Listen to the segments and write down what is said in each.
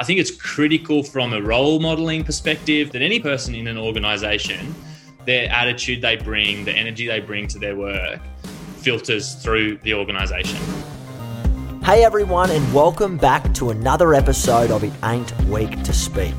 I think it's critical from a role modeling perspective that any person in an organization, their attitude they bring, the energy they bring to their work, filters through the organization. Hey everyone, and welcome back to another episode of It Ain't Weak to Speak.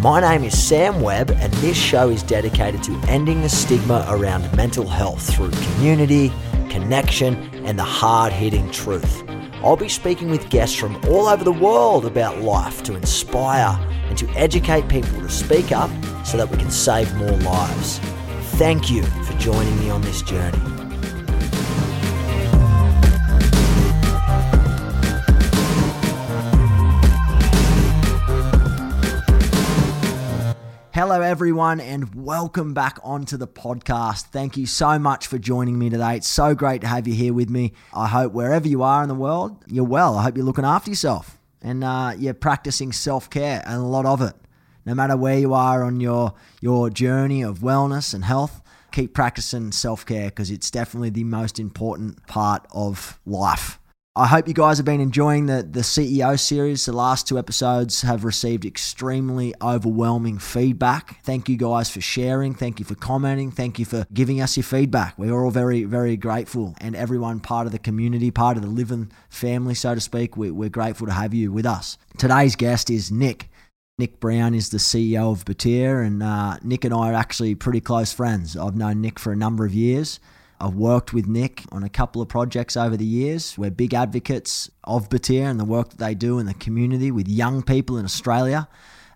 My name is Sam Webb, and this show is dedicated to ending the stigma around mental health through community, connection, and the hard hitting truth. I'll be speaking with guests from all over the world about life to inspire and to educate people to speak up so that we can save more lives. Thank you for joining me on this journey. Everyone, and welcome back onto the podcast. Thank you so much for joining me today. It's so great to have you here with me. I hope wherever you are in the world, you're well. I hope you're looking after yourself and uh, you're practicing self care and a lot of it. No matter where you are on your your journey of wellness and health, keep practicing self care because it's definitely the most important part of life. I hope you guys have been enjoying the, the CEO series. The last two episodes have received extremely overwhelming feedback. Thank you guys for sharing. Thank you for commenting. Thank you for giving us your feedback. We are all very, very grateful. And everyone part of the community, part of the Livin family, so to speak, we, we're grateful to have you with us. Today's guest is Nick. Nick Brown is the CEO of Batyr, and uh, Nick and I are actually pretty close friends. I've known Nick for a number of years. I've worked with Nick on a couple of projects over the years. We're big advocates of Batyr and the work that they do in the community with young people in Australia,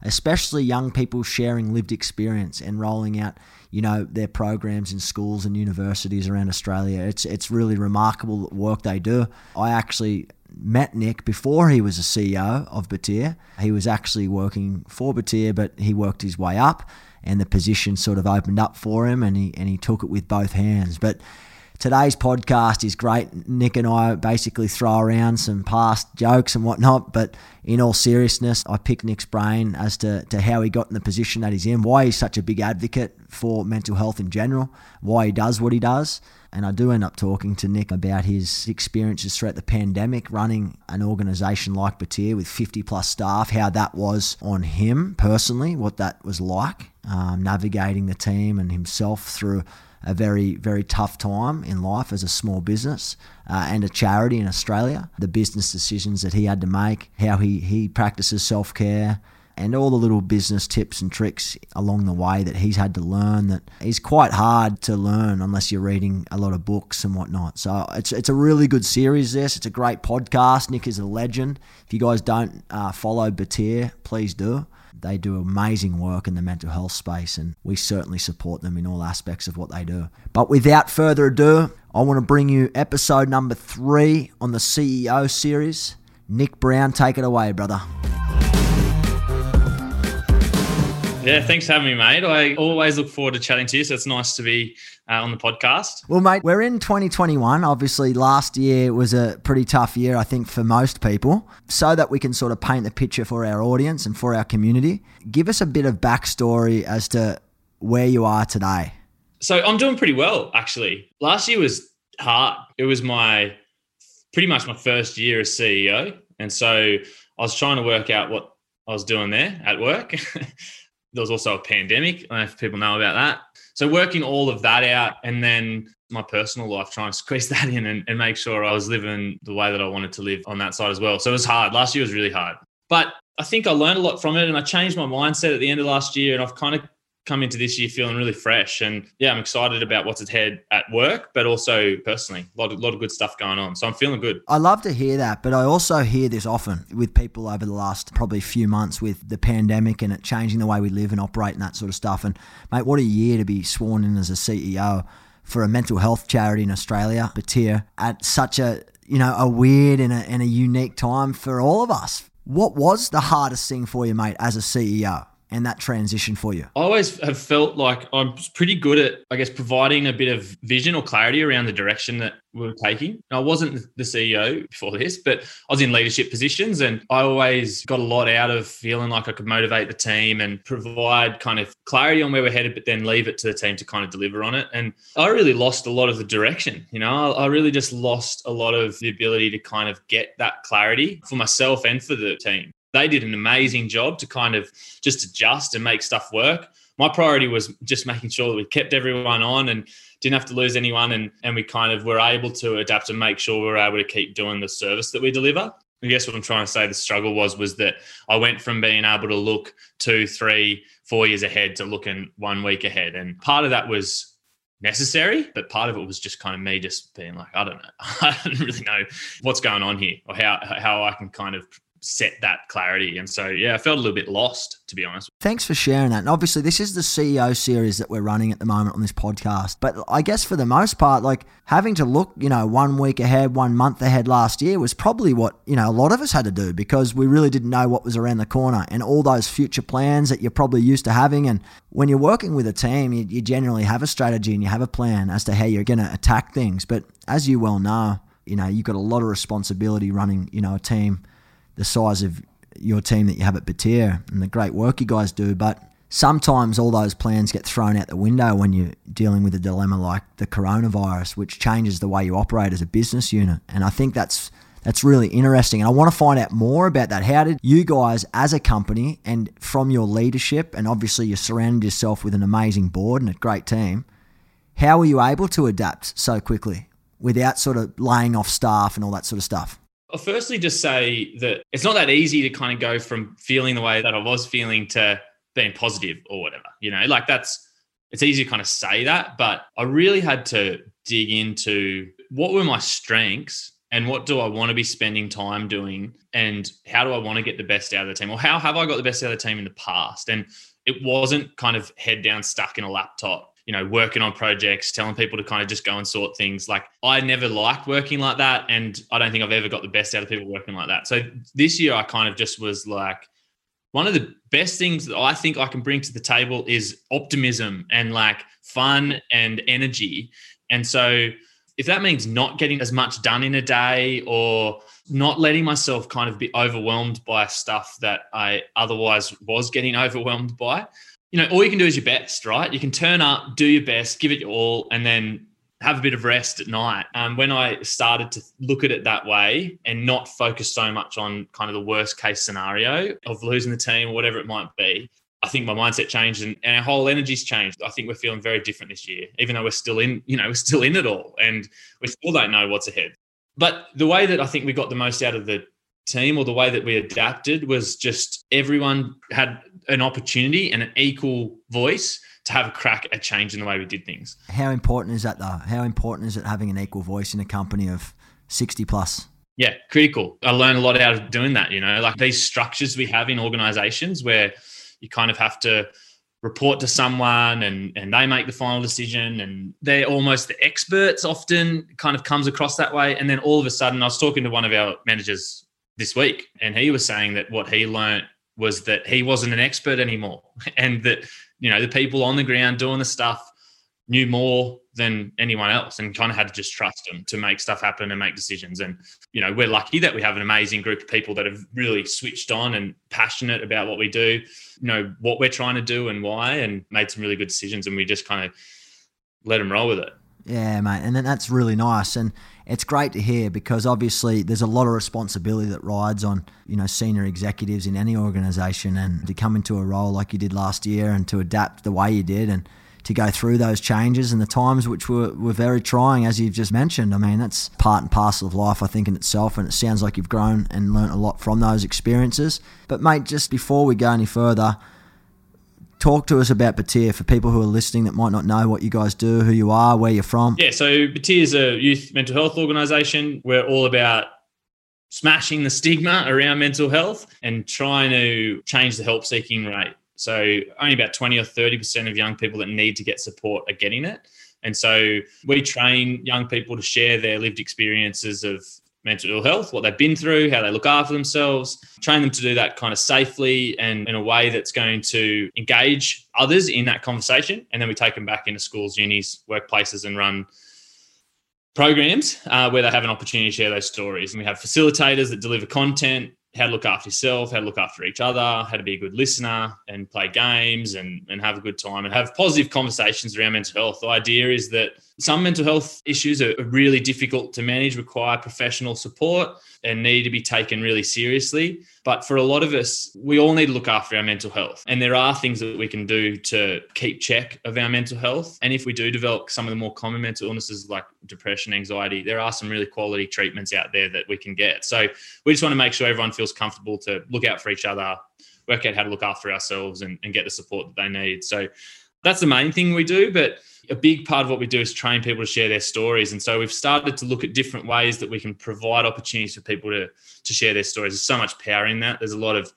especially young people sharing lived experience and rolling out, you know, their programs in schools and universities around Australia. It's it's really remarkable work they do. I actually met Nick before he was a CEO of Batyr. He was actually working for Batyr, but he worked his way up and the position sort of opened up for him and he and he took it with both hands. But today's podcast is great. Nick and I basically throw around some past jokes and whatnot, but in all seriousness, I picked Nick's brain as to, to how he got in the position that he's in, why he's such a big advocate for mental health in general, why he does what he does. And I do end up talking to Nick about his experiences throughout the pandemic running an organization like Batyr with 50 plus staff, how that was on him personally, what that was like, um, navigating the team and himself through a very, very tough time in life as a small business uh, and a charity in Australia. The business decisions that he had to make, how he, he practices self care, and all the little business tips and tricks along the way that he's had to learn that is quite hard to learn unless you're reading a lot of books and whatnot. So it's it's a really good series. This it's a great podcast. Nick is a legend. If you guys don't uh, follow Batyr, please do. They do amazing work in the mental health space, and we certainly support them in all aspects of what they do. But without further ado, I want to bring you episode number three on the CEO series. Nick Brown, take it away, brother. Yeah, thanks for having me, mate. I always look forward to chatting to you, so it's nice to be uh, on the podcast. Well, mate, we're in 2021. Obviously, last year was a pretty tough year, I think, for most people. So that we can sort of paint the picture for our audience and for our community, give us a bit of backstory as to where you are today. So I'm doing pretty well, actually. Last year was hard. It was my pretty much my first year as CEO, and so I was trying to work out what I was doing there at work. there was also a pandemic. I don't know if people know about that. So working all of that out and then my personal life, trying to squeeze that in and, and make sure I was living the way that I wanted to live on that side as well. So it was hard. Last year was really hard. But I think I learned a lot from it and I changed my mindset at the end of last year and I've kind of come into this year feeling really fresh. And yeah, I'm excited about what's ahead at work, but also personally. A lot of, lot of good stuff going on. So I'm feeling good. I love to hear that, but I also hear this often with people over the last probably few months with the pandemic and it changing the way we live and operate and that sort of stuff. And mate, what a year to be sworn in as a CEO for a mental health charity in Australia, Batyr, at such a you know, a weird and a, and a unique time for all of us. What was the hardest thing for you, mate, as a CEO? And that transition for you? I always have felt like I'm pretty good at, I guess, providing a bit of vision or clarity around the direction that we are taking. I wasn't the CEO before this, but I was in leadership positions and I always got a lot out of feeling like I could motivate the team and provide kind of clarity on where we're headed, but then leave it to the team to kind of deliver on it. And I really lost a lot of the direction. You know, I really just lost a lot of the ability to kind of get that clarity for myself and for the team they did an amazing job to kind of just adjust and make stuff work. My priority was just making sure that we kept everyone on and didn't have to lose anyone and, and we kind of were able to adapt and make sure we were able to keep doing the service that we deliver. I guess what I'm trying to say the struggle was was that I went from being able to look two, three, four years ahead to looking one week ahead. And part of that was necessary, but part of it was just kind of me just being like, I don't know. I don't really know what's going on here or how how I can kind of set that clarity. And so, yeah, I felt a little bit lost, to be honest. Thanks for sharing that. And obviously, this is the CEO series that we're running at the moment on this podcast. But I guess for the most part, like having to look, you know, one week ahead, one month ahead last year was probably what, you know, a lot of us had to do because we really didn't know what was around the corner and all those future plans that you're probably used to having. And when you're working with a team, you, you generally have a strategy and you have a plan as to how you're going to attack things. But as you well know, you know, you've got a lot of responsibility running, you know, a team the size of your team that you have at Batyr and the great work you guys do. But sometimes all those plans get thrown out the window when you're dealing with a dilemma like the coronavirus, which changes the way you operate as a business unit. And I think that's that's really interesting. And I want to find out more about that. How did you guys, as a company, and from your leadership, and obviously you surrounded yourself with an amazing board and a great team, how were you able to adapt so quickly without sort of laying off staff and all that sort of stuff? I'll firstly just say that it's not that easy to kind of go from feeling the way that I was feeling to being positive or whatever. You know, like that's it's easy to kind of say that, but I really had to dig into what were my strengths and what do I want to be spending time doing and how do I want to get the best out of the team or how have I got the best out of the team in the past? And it wasn't kind of head down stuck in a laptop you know, working on projects, telling people to kind of just go and sort things. Like I never liked working like that. And I don't think I've ever got the best out of people working like that. So this year I kind of just was like, one of the best things that I think I can bring to the table is optimism and like fun and energy. And so if that means not getting as much done in a day or not letting myself kind of be overwhelmed by stuff that I otherwise was getting overwhelmed by, you know, all you can do is your best, right? You can turn up, do your best, give it your all, and then have a bit of rest at night. Um, when I started to look at it that way and not focus so much on kind of the worst case scenario of losing the team or whatever it might be, I think my mindset changed and, and our whole energy's changed. I think we're feeling very different this year, even though we're still in, you know, we're still in it all and we still don't know what's ahead. But the way that I think we got the most out of the team or the way that we adapted was just everyone had an opportunity and an equal voice to have a crack at changing the way we did things. How important is that though? How important is it having an equal voice in a company of 60 plus? Yeah, critical. I learned a lot out of doing that, you know, like these structures we have in organizations where you kind of have to report to someone and and they make the final decision and they're almost the experts often kind of comes across that way and then all of a sudden I was talking to one of our managers this week and he was saying that what he learned was that he wasn't an expert anymore. And that you know the people on the ground doing the stuff knew more than anyone else and kind of had to just trust them to make stuff happen and make decisions. And you know we're lucky that we have an amazing group of people that have really switched on and passionate about what we do you know what we're trying to do and why and made some really good decisions and we just kind of let them roll with it. Yeah, mate, and that's really nice, and it's great to hear because obviously there's a lot of responsibility that rides on you know senior executives in any organisation, and to come into a role like you did last year, and to adapt the way you did, and to go through those changes and the times which were, were very trying, as you've just mentioned. I mean, that's part and parcel of life, I think, in itself, and it sounds like you've grown and learnt a lot from those experiences. But mate, just before we go any further talk to us about Batyr for people who are listening that might not know what you guys do, who you are, where you're from. Yeah, so Batyr is a youth mental health organisation. We're all about smashing the stigma around mental health and trying to change the help seeking rate. So only about 20 or 30% of young people that need to get support are getting it. And so we train young people to share their lived experiences of mental health, what they've been through, how they look after themselves, train them to do that kind of safely and in a way that's going to engage others in that conversation. And then we take them back into schools, unis, workplaces, and run programs uh, where they have an opportunity to share those stories. And we have facilitators that deliver content, how to look after yourself, how to look after each other, how to be a good listener and play games and, and have a good time and have positive conversations around mental health. The idea is that some mental health issues are really difficult to manage, require professional support, and need to be taken really seriously. But for a lot of us, we all need to look after our mental health. And there are things that we can do to keep check of our mental health. And if we do develop some of the more common mental illnesses like depression, anxiety, there are some really quality treatments out there that we can get. So we just want to make sure everyone feels comfortable to look out for each other, work out how to look after ourselves, and, and get the support that they need. So that's the main thing we do. But a big part of what we do is train people to share their stories. And so we've started to look at different ways that we can provide opportunities for people to, to share their stories. There's so much power in that. There's a lot of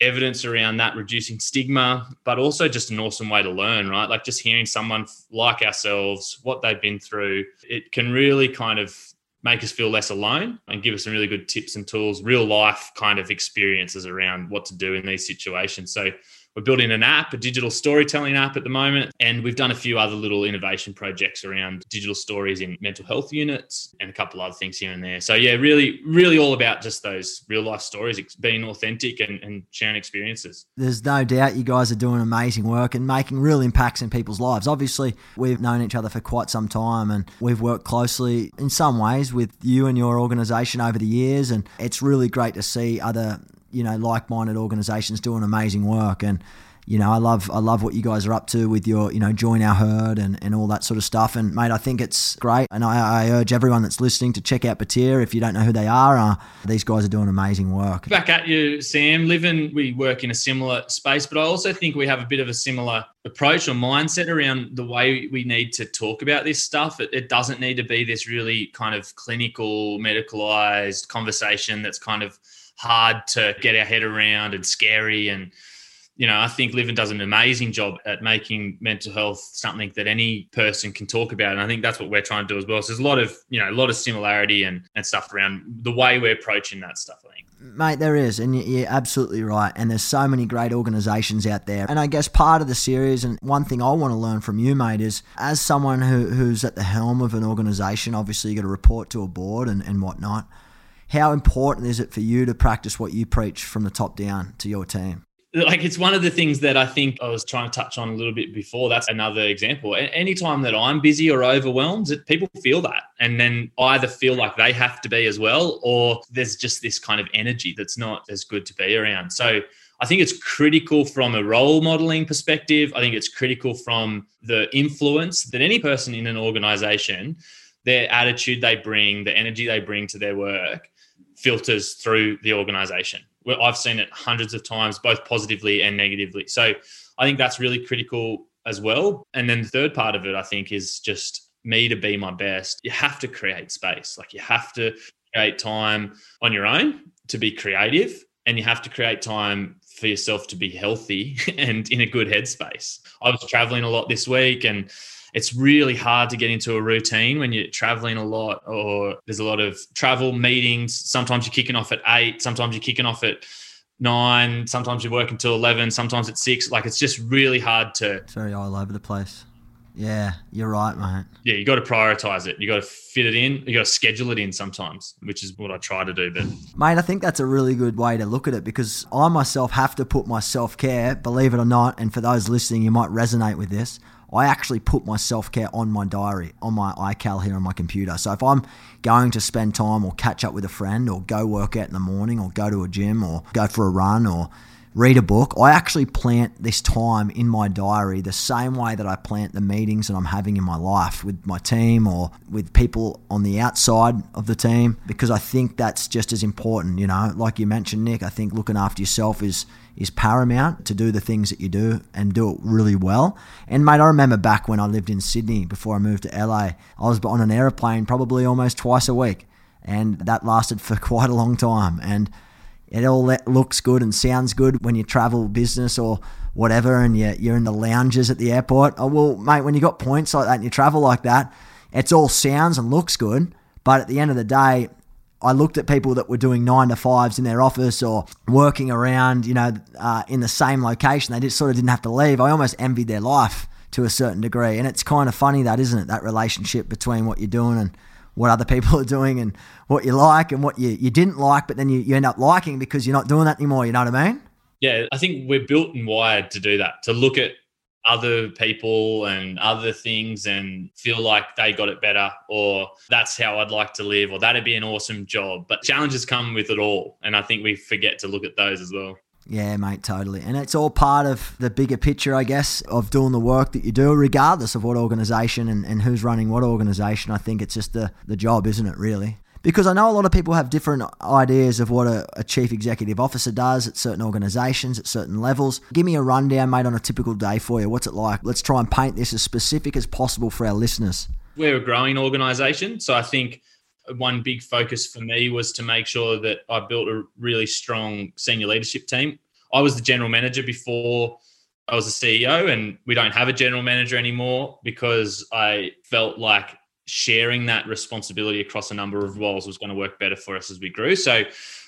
evidence around that reducing stigma, but also just an awesome way to learn, right? Like just hearing someone like ourselves, what they've been through, it can really kind of make us feel less alone and give us some really good tips and tools, real life kind of experiences around what to do in these situations. So we're building an app, a digital storytelling app at the moment, and we've done a few other little innovation projects around digital stories in mental health units and a couple other things here and there. So yeah, really, really all about just those real life stories, being authentic and, and sharing experiences. There's no doubt you guys are doing amazing work and making real impacts in people's lives. Obviously, we've known each other for quite some time and we've worked closely in some ways with you and your organization over the years and it's really great to see other you know like-minded organizations doing amazing work and you know, I love I love what you guys are up to with your, you know, join our herd and, and all that sort of stuff. And mate, I think it's great. And I, I urge everyone that's listening to check out Batyr if you don't know who they are. Uh, these guys are doing amazing work. Back at you, Sam. Livin, we work in a similar space, but I also think we have a bit of a similar approach or mindset around the way we need to talk about this stuff. It, it doesn't need to be this really kind of clinical, medicalized conversation that's kind of hard to get our head around and scary. And, you know, I think Livin does an amazing job at making mental health something that any person can talk about. And I think that's what we're trying to do as well. So there's a lot of, you know, a lot of similarity and, and stuff around the way we're approaching that stuff, I think. Mate, there is, and you're absolutely right. And there's so many great organisations out there. And I guess part of the series, and one thing I want to learn from you, mate, is as someone who, who's at the helm of an organisation, obviously you got to report to a board and, and whatnot how important is it for you to practice what you preach from the top down to your team? Like it's one of the things that I think I was trying to touch on a little bit before. That's another example. Anytime that I'm busy or overwhelmed, people feel that and then either feel like they have to be as well, or there's just this kind of energy that's not as good to be around. So I think it's critical from a role modeling perspective. I think it's critical from the influence that any person in an organization, their attitude they bring, the energy they bring to their work filters through the organization. I've seen it hundreds of times, both positively and negatively. So I think that's really critical as well. And then the third part of it, I think, is just me to be my best. You have to create space. Like you have to create time on your own to be creative, and you have to create time for yourself to be healthy and in a good headspace. I was traveling a lot this week and it's really hard to get into a routine when you're traveling a lot or there's a lot of travel meetings. Sometimes you're kicking off at eight, sometimes you're kicking off at nine, sometimes you're working till 11, sometimes at six. Like it's just really hard to. It's very all over the place. Yeah, you're right, mate. Yeah, you got to prioritize it. You got to fit it in. You got to schedule it in sometimes, which is what I try to do. But mate, I think that's a really good way to look at it because I myself have to put my self care, believe it or not, and for those listening, you might resonate with this. I actually put my self care on my diary, on my iCal here on my computer. So if I'm going to spend time or catch up with a friend or go work out in the morning or go to a gym or go for a run or read a book, I actually plant this time in my diary the same way that I plant the meetings that I'm having in my life with my team or with people on the outside of the team because I think that's just as important. You know, like you mentioned, Nick, I think looking after yourself is is paramount to do the things that you do and do it really well. And mate, I remember back when I lived in Sydney before I moved to LA, I was on an aeroplane probably almost twice a week, and that lasted for quite a long time. And it all looks good and sounds good when you travel business or whatever, and you're in the lounges at the airport. Oh well, mate, when you got points like that and you travel like that, it's all sounds and looks good. But at the end of the day, I looked at people that were doing nine to fives in their office or working around, you know, uh, in the same location. They just sort of didn't have to leave. I almost envied their life to a certain degree. And it's kind of funny that, isn't it? That relationship between what you're doing and what other people are doing and what you like and what you, you didn't like, but then you, you end up liking because you're not doing that anymore. You know what I mean? Yeah, I think we're built and wired to do that, to look at other people and other things and feel like they got it better or that's how I'd like to live or that'd be an awesome job. But challenges come with it all. And I think we forget to look at those as well. Yeah, mate, totally. And it's all part of the bigger picture, I guess, of doing the work that you do, regardless of what organization and, and who's running what organization. I think it's just the, the job, isn't it, really? Because I know a lot of people have different ideas of what a, a chief executive officer does at certain organizations, at certain levels. Give me a rundown, mate, on a typical day for you. What's it like? Let's try and paint this as specific as possible for our listeners. We're a growing organization. So I think one big focus for me was to make sure that I built a really strong senior leadership team. I was the general manager before I was the CEO, and we don't have a general manager anymore because I felt like sharing that responsibility across a number of roles was going to work better for us as we grew. So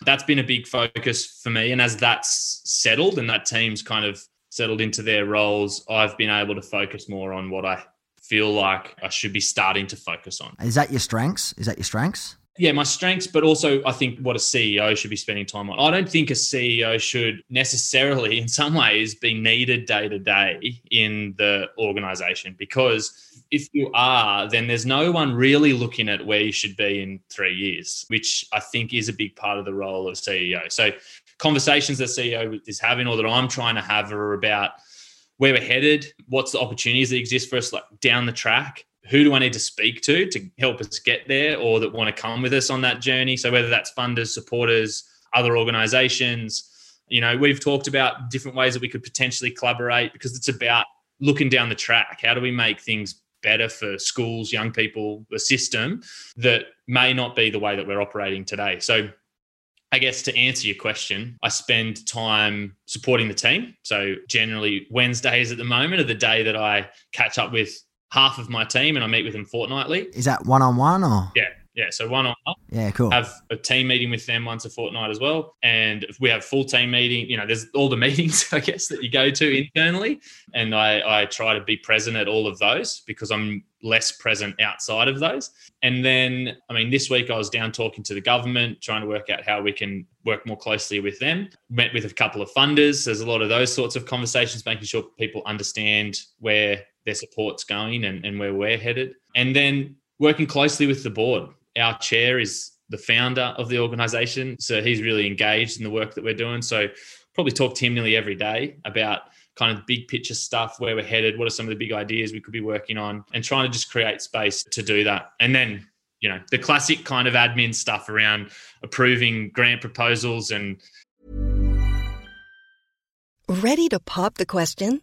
that's been a big focus for me. And as that's settled and that team's kind of settled into their roles, I've been able to focus more on what I feel like I should be starting to focus on. Is that your strengths? Is that your strengths? Yeah, my strengths, but also I think what a CEO should be spending time on. I don't think a CEO should necessarily, in some ways, be needed day to day in the organization because if you are, then there's no one really looking at where you should be in three years, which I think is a big part of the role of CEO. So, conversations that CEO is having or that I'm trying to have are about where we're headed, what's the opportunities that exist for us like down the track, who do I need to speak to to help us get there or that want to come with us on that journey? So whether that's funders, supporters, other organizations, you know, we've talked about different ways that we could potentially collaborate because it's about looking down the track. How do we make things better for schools, young people, the system that may not be the way that we're operating today? So I guess to answer your question, I spend time supporting the team. So generally Wednesdays at the moment are the day that I catch up with half of my team and I meet with them fortnightly. Is that one on one or? Yeah. Yeah. So one on one. Yeah, cool. Have a team meeting with them once a fortnight as well. And we have full team meeting, you know, there's all the meetings, I guess, that you go to internally. And I, I try to be present at all of those because I'm less present outside of those. And then, I mean, this week I was down talking to the government, trying to work out how we can work more closely with them. Met with a couple of funders. There's a lot of those sorts of conversations, making sure people understand where their support's going and, and where we're headed. And then working closely with the board. Our chair is the founder of the organization. So he's really engaged in the work that we're doing. So probably talk to him nearly every day about kind of big picture stuff, where we're headed, what are some of the big ideas we could be working on, and trying to just create space to do that. And then, you know, the classic kind of admin stuff around approving grant proposals and. Ready to pop the question?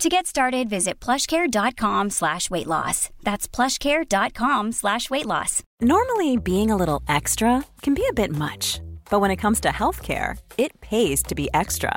To get started, visit plushcare.com slash weight loss. That's plushcare.com slash weight loss. Normally, being a little extra can be a bit much, but when it comes to healthcare, it pays to be extra.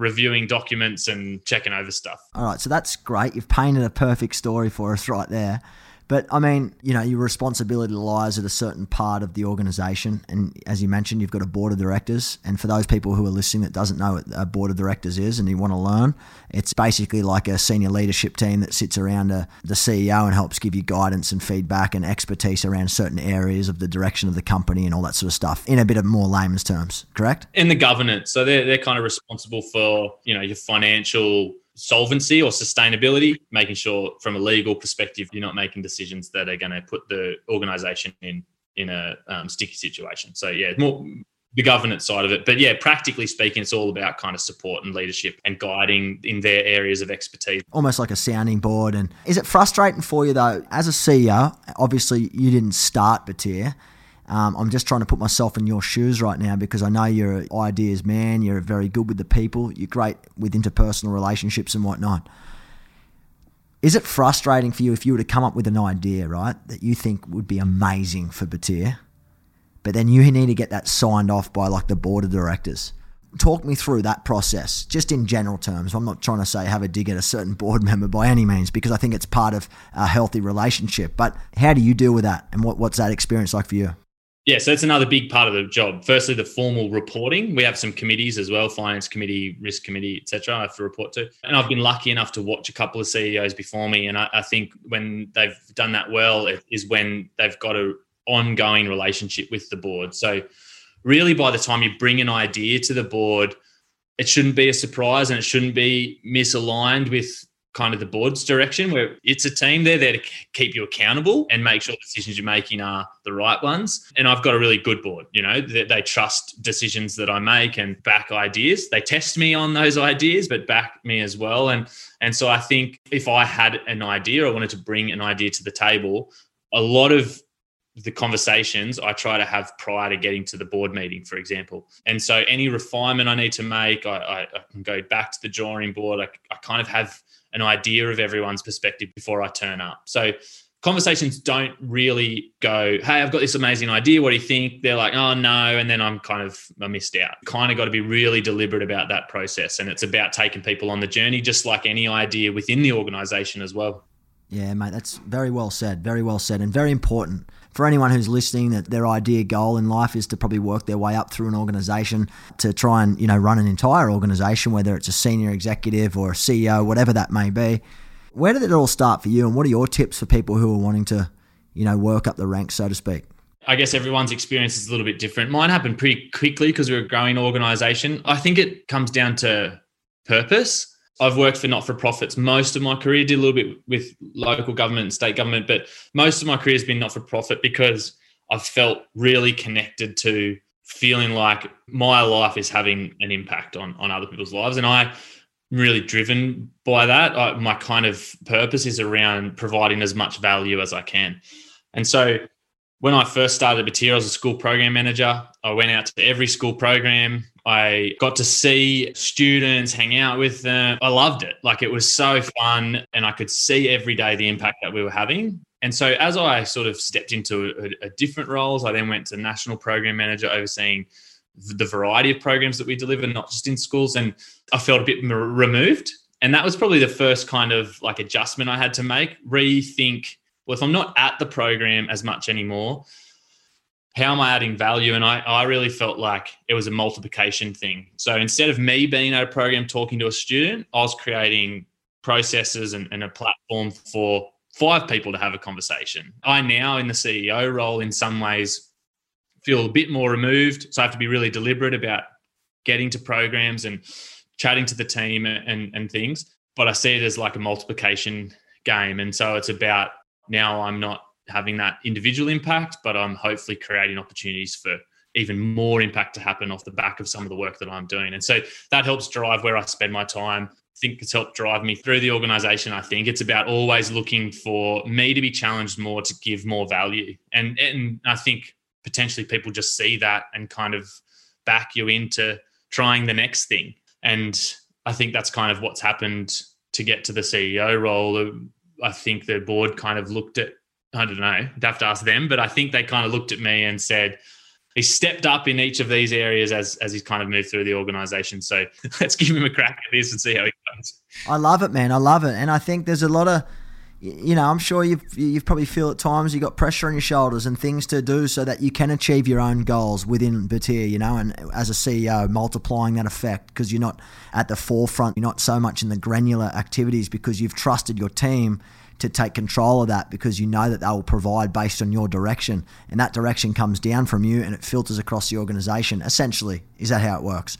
Reviewing documents and checking over stuff. All right, so that's great. You've painted a perfect story for us right there. But I mean, you know, your responsibility lies at a certain part of the organization. And as you mentioned, you've got a board of directors. And for those people who are listening that doesn't know what a board of directors is and you want to learn, it's basically like a senior leadership team that sits around a, the CEO and helps give you guidance and feedback and expertise around certain areas of the direction of the company and all that sort of stuff in a bit of more layman's terms, correct? In the governance. So they're, they're kind of responsible for, you know, your financial solvency or sustainability, making sure from a legal perspective you're not making decisions that are going to put the organization in in a um, sticky situation. So yeah, more the governance side of it. But yeah, practically speaking, it's all about kind of support and leadership and guiding in their areas of expertise. Almost like a sounding board. And is it frustrating for you though, as a CEO? Obviously, you didn't start Batyr. Um, I'm just trying to put myself in your shoes right now because I know you're an ideas man. You're very good with the people. You're great with interpersonal relationships and whatnot. Is it frustrating for you if you were to come up with an idea, right, that you think would be amazing for Batyr, but then you need to get that signed off by like the board of directors? Talk me through that process, just in general terms. I'm not trying to say have a dig at a certain board member by any means, because I think it's part of a healthy relationship. But how do you deal with that, and what, what's that experience like for you? Yeah, so that's another big part of the job. Firstly, the formal reporting. We have some committees as well, finance committee, risk committee, etc. I have to report to. And I've been lucky enough to watch a couple of CEOs before me. And I, I think when they've done that well is when they've got an ongoing relationship with the board. So really by the time you bring an idea to the board, it shouldn't be a surprise and it shouldn't be misaligned with kind of the board's direction where it's a team they're there to keep you accountable and make sure the decisions you're making are the right ones and i've got a really good board you know they, they trust decisions that i make and back ideas they test me on those ideas but back me as well and and so i think if i had an idea i wanted to bring an idea to the table a lot of the conversations I try to have prior to getting to the board meeting, for example. And so any refinement I need to make, I, I, I can go back to the drawing board. I, I kind of have an idea of everyone's perspective before I turn up. So conversations don't really go, hey, I've got this amazing idea. What do you think? They're like, oh, no. And then I'm kind of, I missed out. Kind of got to be really deliberate about that process. And it's about taking people on the journey, just like any idea within the organization as well. Yeah, mate, that's very well said. Very well said, and very important for anyone who's listening. That their idea goal in life is to probably work their way up through an organization to try and you know run an entire organization, whether it's a senior executive or a CEO, whatever that may be. Where did it all start for you, and what are your tips for people who are wanting to, you know, work up the ranks, so to speak? I guess everyone's experience is a little bit different. Mine happened pretty quickly because we're a growing organization. I think it comes down to purpose I've worked for not for profits most of my career, did a little bit with local government and state government, but most of my career has been not for profit because I've felt really connected to feeling like my life is having an impact on, on other people's lives. And I'm really driven by that. I, my kind of purpose is around providing as much value as I can. And so when I first started Batyr, I was a school program manager. I went out to every school program. I got to see students, hang out with them. I loved it. Like it was so fun. And I could see every day the impact that we were having. And so as I sort of stepped into a, a different roles, I then went to national program manager overseeing the variety of programs that we deliver, not just in schools. And I felt a bit removed. And that was probably the first kind of like adjustment I had to make, rethink well, if I'm not at the program as much anymore, how am I adding value? And I, I really felt like it was a multiplication thing. So instead of me being at a program talking to a student, I was creating processes and, and a platform for five people to have a conversation. I now, in the CEO role, in some ways, feel a bit more removed. So I have to be really deliberate about getting to programs and chatting to the team and, and things. but I see it as like a multiplication game. And so it's about now I'm not having that individual impact, but I'm hopefully creating opportunities for even more impact to happen off the back of some of the work that I'm doing. And so that helps drive where I spend my time. I think it's helped drive me through the organization. I think it's about always looking for me to be challenged more to give more value. And and I think potentially people just see that and kind of back you into trying the next thing. And I think that's kind of what's happened to get to the CEO role. I think the board kind of looked at, I don't know, I'd have to ask them, but I think they kind of looked at me and said, he stepped up in each of these areas as as he's kind of moved through the organization. So let's give him a crack at this and see how he goes. I love it, man. I love it, and I think there's a lot of you know, I'm sure you've you've probably feel at times you got pressure on your shoulders and things to do so that you can achieve your own goals within Batyr, you know, and as a CEO, multiplying that effect because you're not at the forefront, you're not so much in the granular activities because you've trusted your team to take control of that because you know that they will provide based on your direction. And that direction comes down from you and it filters across the organization essentially. Is that how it works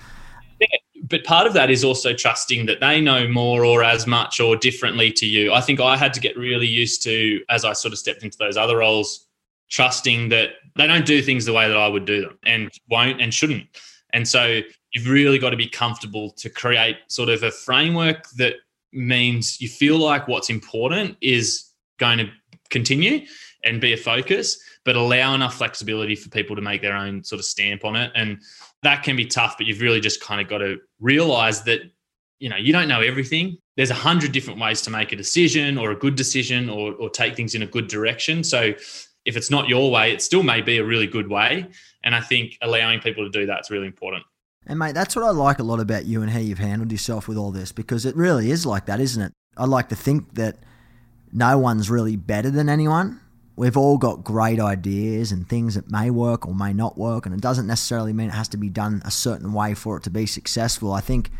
but part of that is also trusting that they know more or as much or differently to you i think i had to get really used to as i sort of stepped into those other roles trusting that they don't do things the way that i would do them and won't and shouldn't and so you've really got to be comfortable to create sort of a framework that means you feel like what's important is going to continue and be a focus, but allow enough flexibility for people to make their own sort of stamp on it. And that can be tough, but you've really just kind of got to realize that, you know, you don't know everything. There's a hundred different ways to make a decision or a good decision or, or take things in a good direction. So if it's not your way, it still may be a really good way. And I think allowing people to do that is really important. And mate, that's what I like a lot about you and how you've handled yourself with all this because it really is like that, isn't it? I like to think that no one's really better than anyone. We've all got great ideas and things that may work or may not work, and it doesn't necessarily mean it has to be done a certain way for it to be successful. I think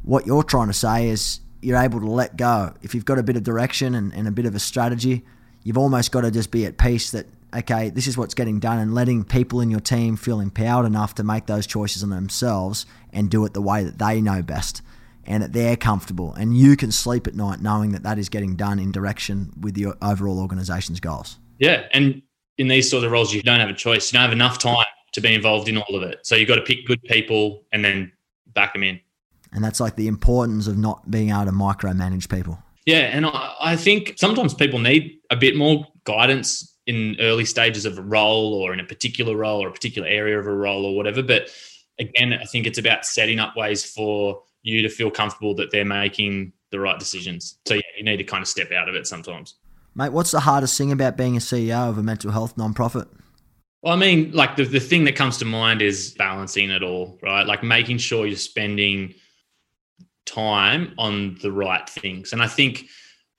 what you're trying to say is you're able to let go. If you've got a bit of direction and, and a bit of a strategy, you've almost got to just be at peace that okay, this is what's getting done, and letting people in your team feel empowered enough to make those choices on themselves and do it the way that they know best and that they're comfortable. And you can sleep at night knowing that that is getting done in direction with your overall organization's goals. Yeah. And in these sort of roles, you don't have a choice. You don't have enough time to be involved in all of it. So you've got to pick good people and then back them in. And that's like the importance of not being able to micromanage people. Yeah. And I, I think sometimes people need a bit more guidance in early stages of a role or in a particular role or a particular area of a role or whatever. But again, I think it's about setting up ways for you to feel comfortable that they're making the right decisions. So yeah, you need to kind of step out of it sometimes. Mate, what's the hardest thing about being a CEO of a mental health nonprofit? Well, I mean, like the, the thing that comes to mind is balancing it all, right? Like making sure you're spending time on the right things. And I think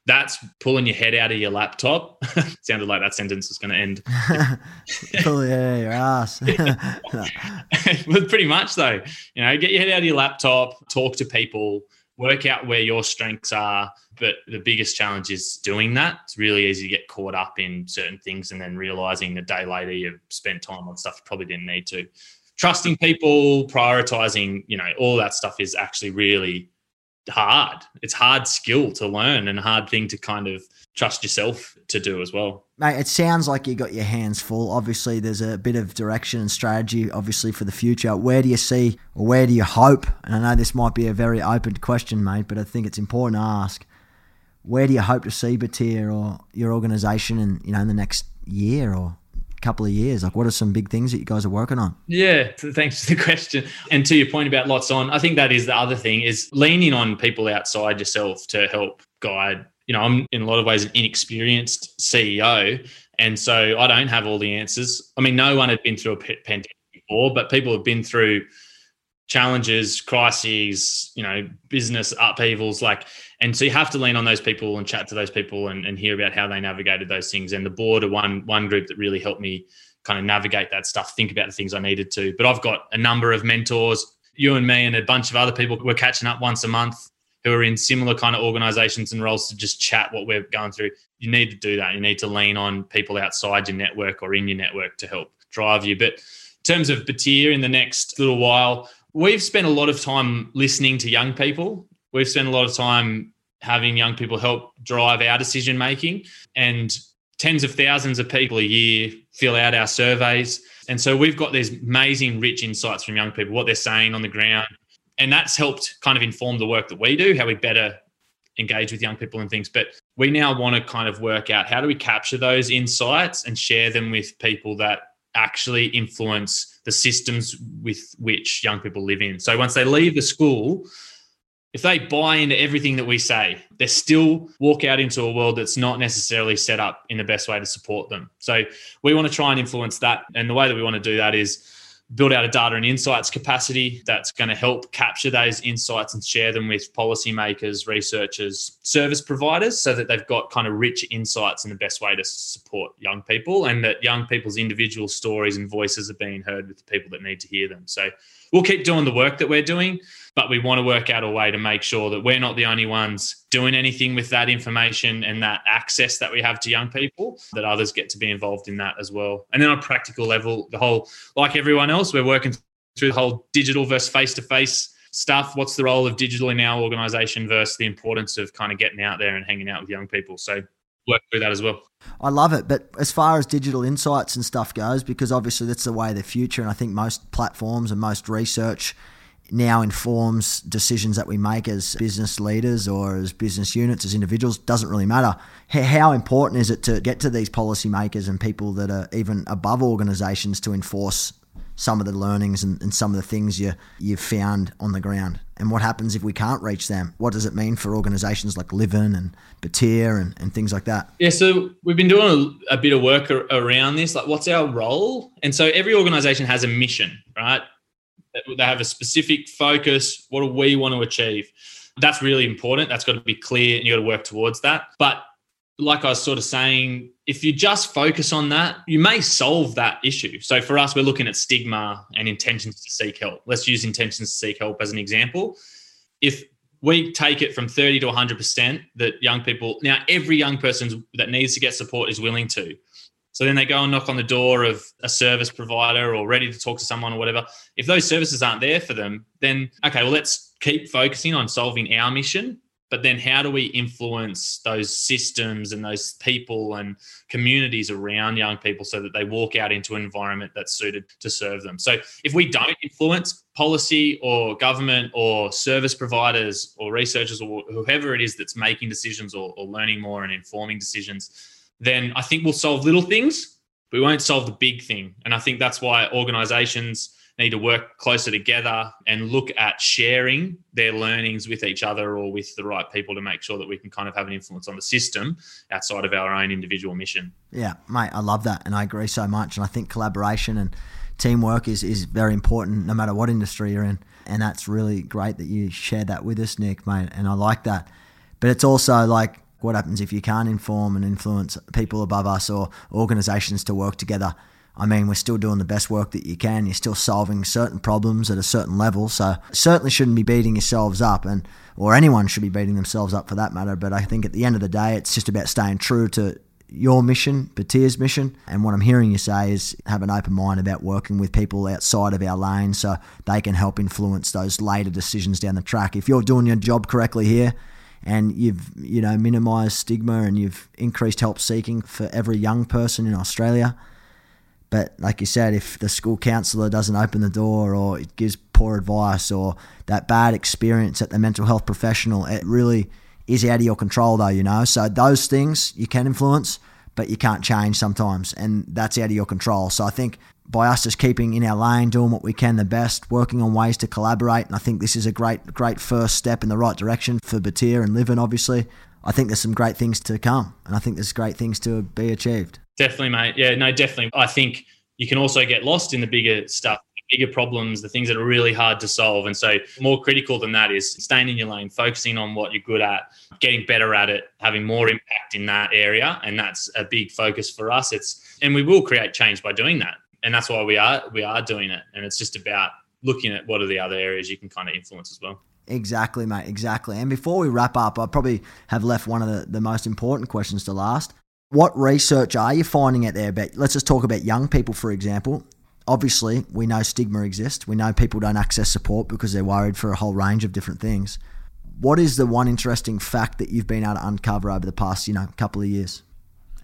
that's pulling your head out of your laptop. Sounded like that sentence was going to end. Pull yeah, your ass. but pretty much though, you know, get your head out of your laptop, talk to people, work out where your strengths are. But the biggest challenge is doing that. It's really easy to get caught up in certain things and then realizing a day later you've spent time on stuff you probably didn't need to. Trusting people, prioritizing, you know, all that stuff is actually really hard. It's hard skill to learn and hard thing to kind of trust yourself to do as well. Mate, it sounds like you got your hands full. Obviously, there's a bit of direction and strategy, obviously, for the future. Where do you see or where do you hope? And I know this might be a very open question, mate, but I think it's important to ask. Where do you hope to see Batyr or your organisation in, you know, in the next year or couple of years? Like, what are some big things that you guys are working on? Yeah, thanks for the question. And to your point about lots on, I think that is the other thing is leaning on people outside yourself to help guide. You know, I'm in a lot of ways an inexperienced CEO, and so I don't have all the answers. I mean, no one had been through a pandemic before, but people have been through challenges, crises, you know, business upheavals, like, and so you have to lean on those people and chat to those people and, and hear about how they navigated those things. And the board are one one group that really helped me kind of navigate that stuff, think about the things I needed to. But I've got a number of mentors, you and me, and a bunch of other people. We're catching up once a month who are in similar kind of organizations and roles to just chat what we're going through. You need to do that. You need to lean on people outside your network or in your network to help drive you. But in terms of Batyr in the next little while, we've spent a lot of time listening to young people. We've spent a lot of time having young people help drive our decision making. And tens of thousands of people a year fill out our surveys. And so we've got these amazing, rich insights from young people, what they're saying on the ground. And that's helped kind of inform the work that we do, how we better engage with young people and things. But we now want to kind of work out how do we capture those insights and share them with people that actually influence the systems with which young people live in. So once they leave the school, if they buy into everything that we say, they still walk out into a world that's not necessarily set up in the best way to support them. So we want to try and influence that. And the way that we want to do that is build out a data and insights capacity that's going to help capture those insights and share them with policymakers, researchers, service providers so that they've got kind of rich insights and the best way to support young people and that young people's individual stories and voices are being heard with the people that need to hear them. So we'll keep doing the work that we're doing, but we want to work out a way to make sure that we're not the only ones doing anything with that information and that access that we have to young people, that others get to be involved in that as well. And then on a practical level, the whole, like everyone else, we're working through the whole digital versus face to face stuff. What's the role of digital in our organization versus the importance of kind of getting out there and hanging out with young people? So work through that as well. I love it. But as far as digital insights and stuff goes, because obviously that's the way of the future, and I think most platforms and most research now informs decisions that we make as business leaders or as business units, as individuals, doesn't really matter. How important is it to get to these policymakers and people that are even above organisations to enforce some of the learnings and, and, some of the things you you've found on the ground. And what happens if we can't reach them? What does it mean for organisations like Livin and Batyr and, and things like that? Yeah, so we've been doing a, a bit of work around this. Like, what's our role? And so every organisation has a mission, right? They have a specific focus. What do we want to achieve? That's really important. That's got to be clear, and you got to work towards that. But like I was sort of saying, if you just focus on that, you may solve that issue. So for us, we're looking at stigma and intentions to seek help. Let's use intentions to seek help as an example. If we take it from 30 to 100% that young people, now every young person that needs to get support is willing to. So then they go and knock on the door of a service provider or ready to talk to someone or whatever. If those services aren't there for them, then okay, well, let's keep focusing on solving our mission but then how do we influence those systems and those people and communities around young people so that they walk out into an environment that's suited to serve them so if we don't influence policy or government or service providers or researchers or whoever it is that's making decisions or, or learning more and informing decisions then i think we'll solve little things but we won't solve the big thing and i think that's why organizations need to work closer together and look at sharing their learnings with each other or with the right people to make sure that we can kind of have an influence on the system outside of our own individual mission. Yeah, mate, I love that. And I agree so much. And I think collaboration and teamwork is, is very important no matter what industry you're in. And that's really great that you shared that with us, Nick, mate. And I like that. But it's also like, what happens if you can't inform and influence people above us or organizations to work together? I mean, we're still doing the best work that you can. You're still solving certain problems at a certain level. So certainly shouldn't be beating yourselves up, and or anyone should be beating themselves up for that matter. But I think at the end of the day, it's just about staying true to your mission, Batyr's mission. And what I'm hearing you say is have an open mind about working with people outside of our lane so they can help influence those later decisions down the track. If you're doing your job correctly here, and you've you know minimized stigma and you've increased help seeking for every young person in Australia but like you said, if the school counsellor doesn't open the door or it gives poor advice or that bad experience at the mental health professional, it really is out of your control though, you know. So those things you can influence, but you can't change sometimes, and that's out of your control. So I think by us just keeping in our lane, doing what we can the best, working on ways to collaborate, and I think this is a great, great first step in the right direction for Batyr and Livin, obviously. I think there's some great things to come, and I think there's great things to be achieved. Definitely, mate. Yeah, no, definitely. I think you can also get lost in the bigger stuff, bigger problems, the things that are really hard to solve. And so, more critical than that is staying in your lane, focusing on what you're good at, getting better at it, having more impact in that area. And that's a big focus for us. It's and we will create change by doing that. And that's why we are we are doing it. And it's just about looking at what are the other areas you can kind of influence as well. Exactly, mate. Exactly. And before we wrap up, I probably have left one of the, the most important questions to last what research are you finding out there about? Let's just talk about young people, for example. Obviously, we know stigma exists. We know people don't access support because they're worried for a whole range of different things. What is the one interesting fact that you've been able to uncover over the past, you know, couple of years?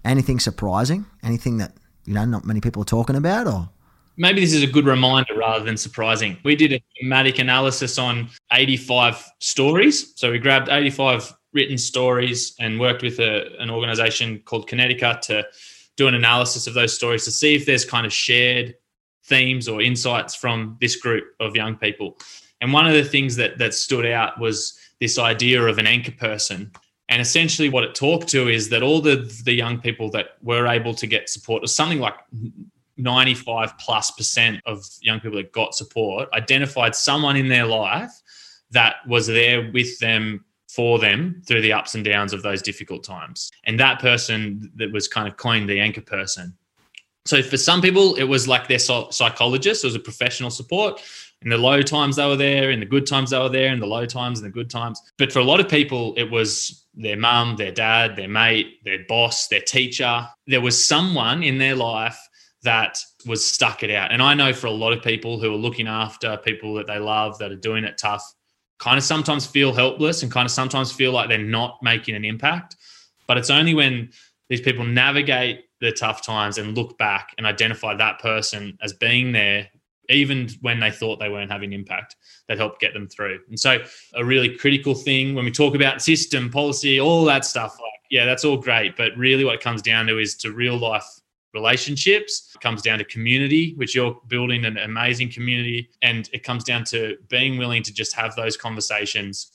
Anything surprising? Anything that you know not many people are talking about, or maybe this is a good reminder rather than surprising. We did a thematic analysis on 85 stories. So we grabbed 85 written stories and worked with a, an organization called Connecticut to do an analysis of those stories to see if there's kind of shared themes or insights from this group of young people. And one of the things that that stood out was this idea of an anchor person. And essentially, what it talked to is that all the the young people that were able to get support was something like 95 plus percent of young people that got support identified someone in their life that was there with them for them through the ups and downs of those difficult times. And that person that was kind of coined the anchor person. So for some people, it was like their psychologist, it was a professional support. In the low times, they were there. In the good times, they were there. In the low times and the good times. But for a lot of people, it was their mum, their dad, their mate, their boss, their teacher. There was someone in their life that was stuck it out. And I know for a lot of people who are looking after people that they love that are doing it tough, kind of sometimes feel helpless and kind of sometimes feel like they're not making an impact. But it's only when these people navigate the tough times and look back and identify that person as being there, even when they thought they weren't having impact, that helped get them through. And so, a really critical thing when we talk about system, policy, all that stuff, like, yeah, that's all great. But really, what it comes down to is to real life relationships. It comes down to community, which you're building an amazing community. And it comes down to being willing to just have those conversations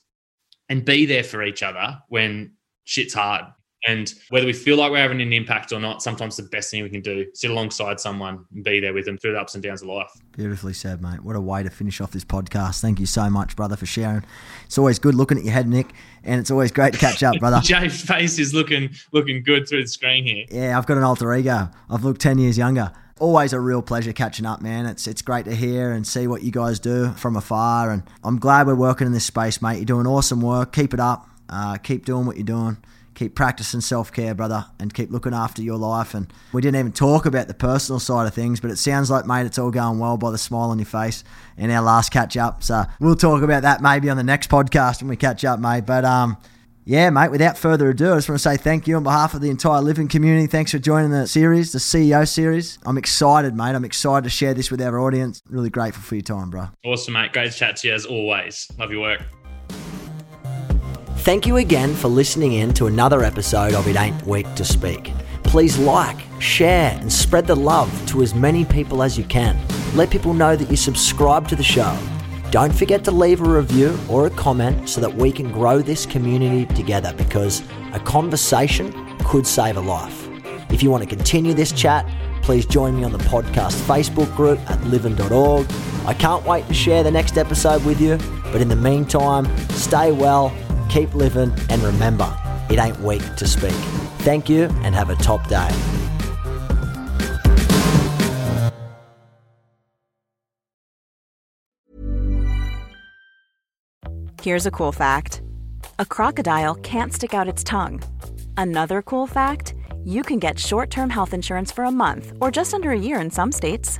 and be there for each other when shit's hard. And whether we feel like we're having an impact or not, sometimes the best thing we can do sit alongside someone and be there with them through the ups and downs of life. Beautifully said, mate. What a way to finish off this podcast. Thank you so much, brother, for sharing. It's always good looking at your head, Nick, and it's always great to catch up, brother. Jay's face is looking looking good through the screen here. Yeah, I've got an alter ego. I've looked ten years younger. Always a real pleasure catching up, man. It's it's great to hear and see what you guys do from afar, and I'm glad we're working in this space, mate. You're doing awesome work. Keep it up. Uh, keep doing what you're doing keep practicing self care, brother, and keep looking after your life. And we didn't even talk about the personal side of things, but it sounds like, mate, it's all going well by the smile on your face in our last catch up. So we'll talk about that maybe on the next podcast when we catch up, mate. But um, yeah, mate, without further ado, I just want to say thank you on behalf of the entire Livin community. Thanks for joining the series, the CEO series. I'm excited, mate. I'm excited to share this with our audience. Really grateful for your time, bro. Awesome, mate. Great to chat to you as always. Love your work. Thank you again for listening in to another episode of It Ain't Weak to Speak. Please like, share, and spread the love to as many people as you can. Let people know that you subscribe to the show. Don't forget to leave a review or a comment so that we can grow this community together because a conversation could save a life. If you want to continue this chat, please join me on the podcast Facebook group at livin.org. I can't wait to share the next episode with you, but in the meantime, stay well keep living, and remember, it ain't weak to speak. Thank you and have a top day. Here's a cool fact a crocodile can't stick out its tongue. Another cool fact you can get short term health insurance for a month or just under a year in some states.